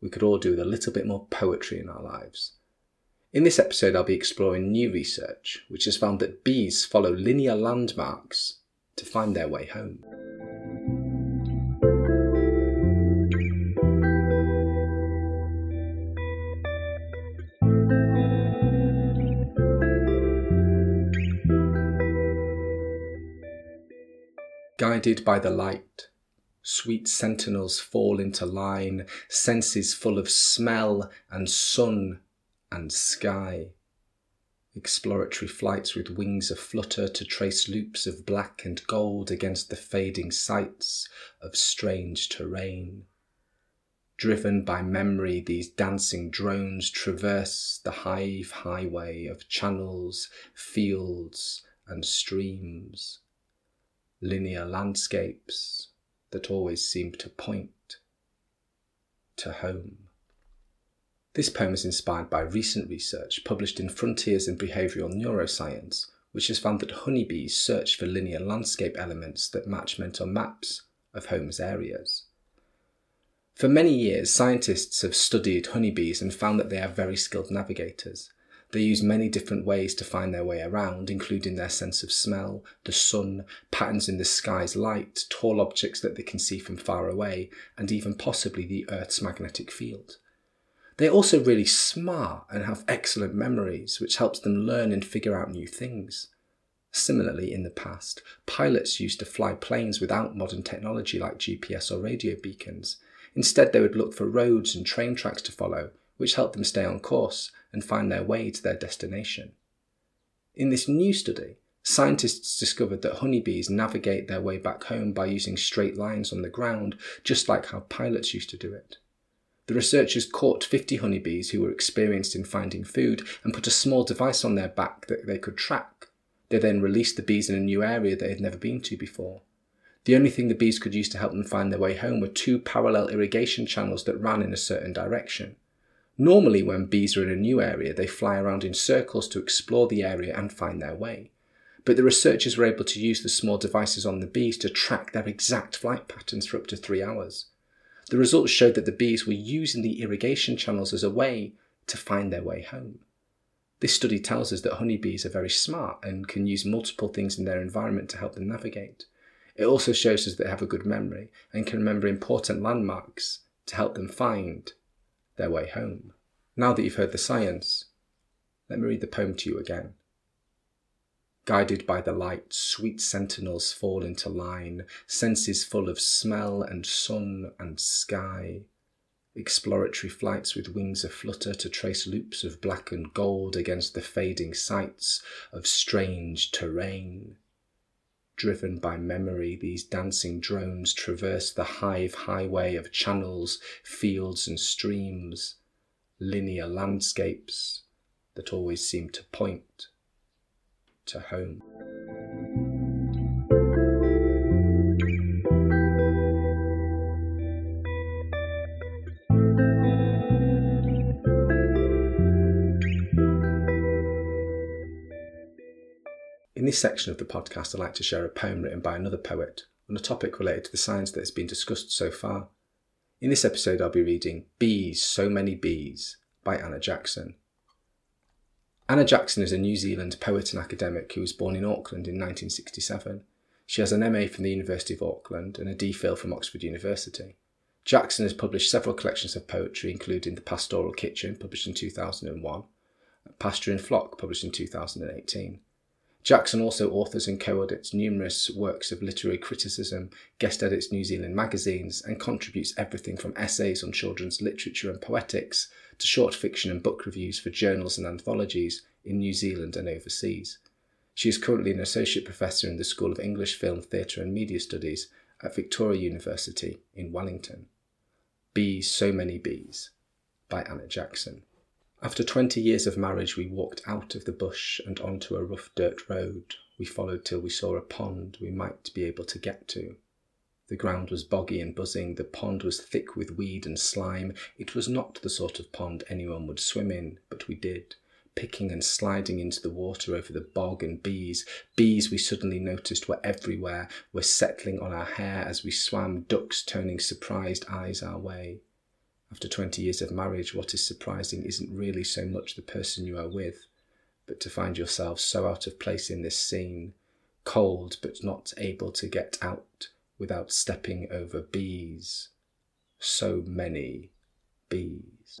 we could all do with a little bit more poetry in our lives. In this episode, I'll be exploring new research which has found that bees follow linear landmarks to find their way home. Guided by the light, Sweet sentinels fall into line, senses full of smell and sun and sky. Exploratory flights with wings aflutter to trace loops of black and gold against the fading sights of strange terrain. Driven by memory, these dancing drones traverse the hive highway of channels, fields, and streams. Linear landscapes, that always seem to point to home. This poem is inspired by recent research published in Frontiers in Behavioural Neuroscience, which has found that honeybees search for linear landscape elements that match mental maps of home's areas. For many years, scientists have studied honeybees and found that they are very skilled navigators. They use many different ways to find their way around, including their sense of smell, the sun, patterns in the sky's light, tall objects that they can see from far away, and even possibly the Earth's magnetic field. They're also really smart and have excellent memories, which helps them learn and figure out new things. Similarly, in the past, pilots used to fly planes without modern technology like GPS or radio beacons. Instead, they would look for roads and train tracks to follow, which helped them stay on course and find their way to their destination. In this new study, scientists discovered that honeybees navigate their way back home by using straight lines on the ground, just like how pilots used to do it. The researchers caught 50 honeybees who were experienced in finding food and put a small device on their back that they could track. They then released the bees in a new area they had never been to before. The only thing the bees could use to help them find their way home were two parallel irrigation channels that ran in a certain direction. Normally, when bees are in a new area, they fly around in circles to explore the area and find their way. But the researchers were able to use the small devices on the bees to track their exact flight patterns for up to three hours. The results showed that the bees were using the irrigation channels as a way to find their way home. This study tells us that honeybees are very smart and can use multiple things in their environment to help them navigate. It also shows us that they have a good memory and can remember important landmarks to help them find their way home. Now that you've heard the science, let me read the poem to you again. Guided by the light, sweet sentinels fall into line, senses full of smell and sun and sky. Exploratory flights with wings aflutter to trace loops of black and gold against the fading sights of strange terrain. Driven by memory, these dancing drones traverse the hive highway of channels, fields, and streams, linear landscapes that always seem to point to home. In this section of the podcast, I'd like to share a poem written by another poet on a topic related to the science that has been discussed so far. In this episode, I'll be reading Bees, So Many Bees by Anna Jackson. Anna Jackson is a New Zealand poet and academic who was born in Auckland in 1967. She has an MA from the University of Auckland and a DPhil from Oxford University. Jackson has published several collections of poetry, including The Pastoral Kitchen, published in 2001, Pasture and Flock, published in 2018. Jackson also authors and co edits numerous works of literary criticism, guest edits New Zealand magazines, and contributes everything from essays on children's literature and poetics to short fiction and book reviews for journals and anthologies in New Zealand and overseas. She is currently an associate professor in the School of English, Film, Theatre and Media Studies at Victoria University in Wellington. Bees, so many bees by Anna Jackson. After 20 years of marriage, we walked out of the bush and onto a rough dirt road. We followed till we saw a pond we might be able to get to. The ground was boggy and buzzing, the pond was thick with weed and slime. It was not the sort of pond anyone would swim in, but we did, picking and sliding into the water over the bog and bees. Bees we suddenly noticed were everywhere, were settling on our hair as we swam, ducks turning surprised eyes our way. After 20 years of marriage, what is surprising isn't really so much the person you are with, but to find yourself so out of place in this scene, cold but not able to get out without stepping over bees. So many bees.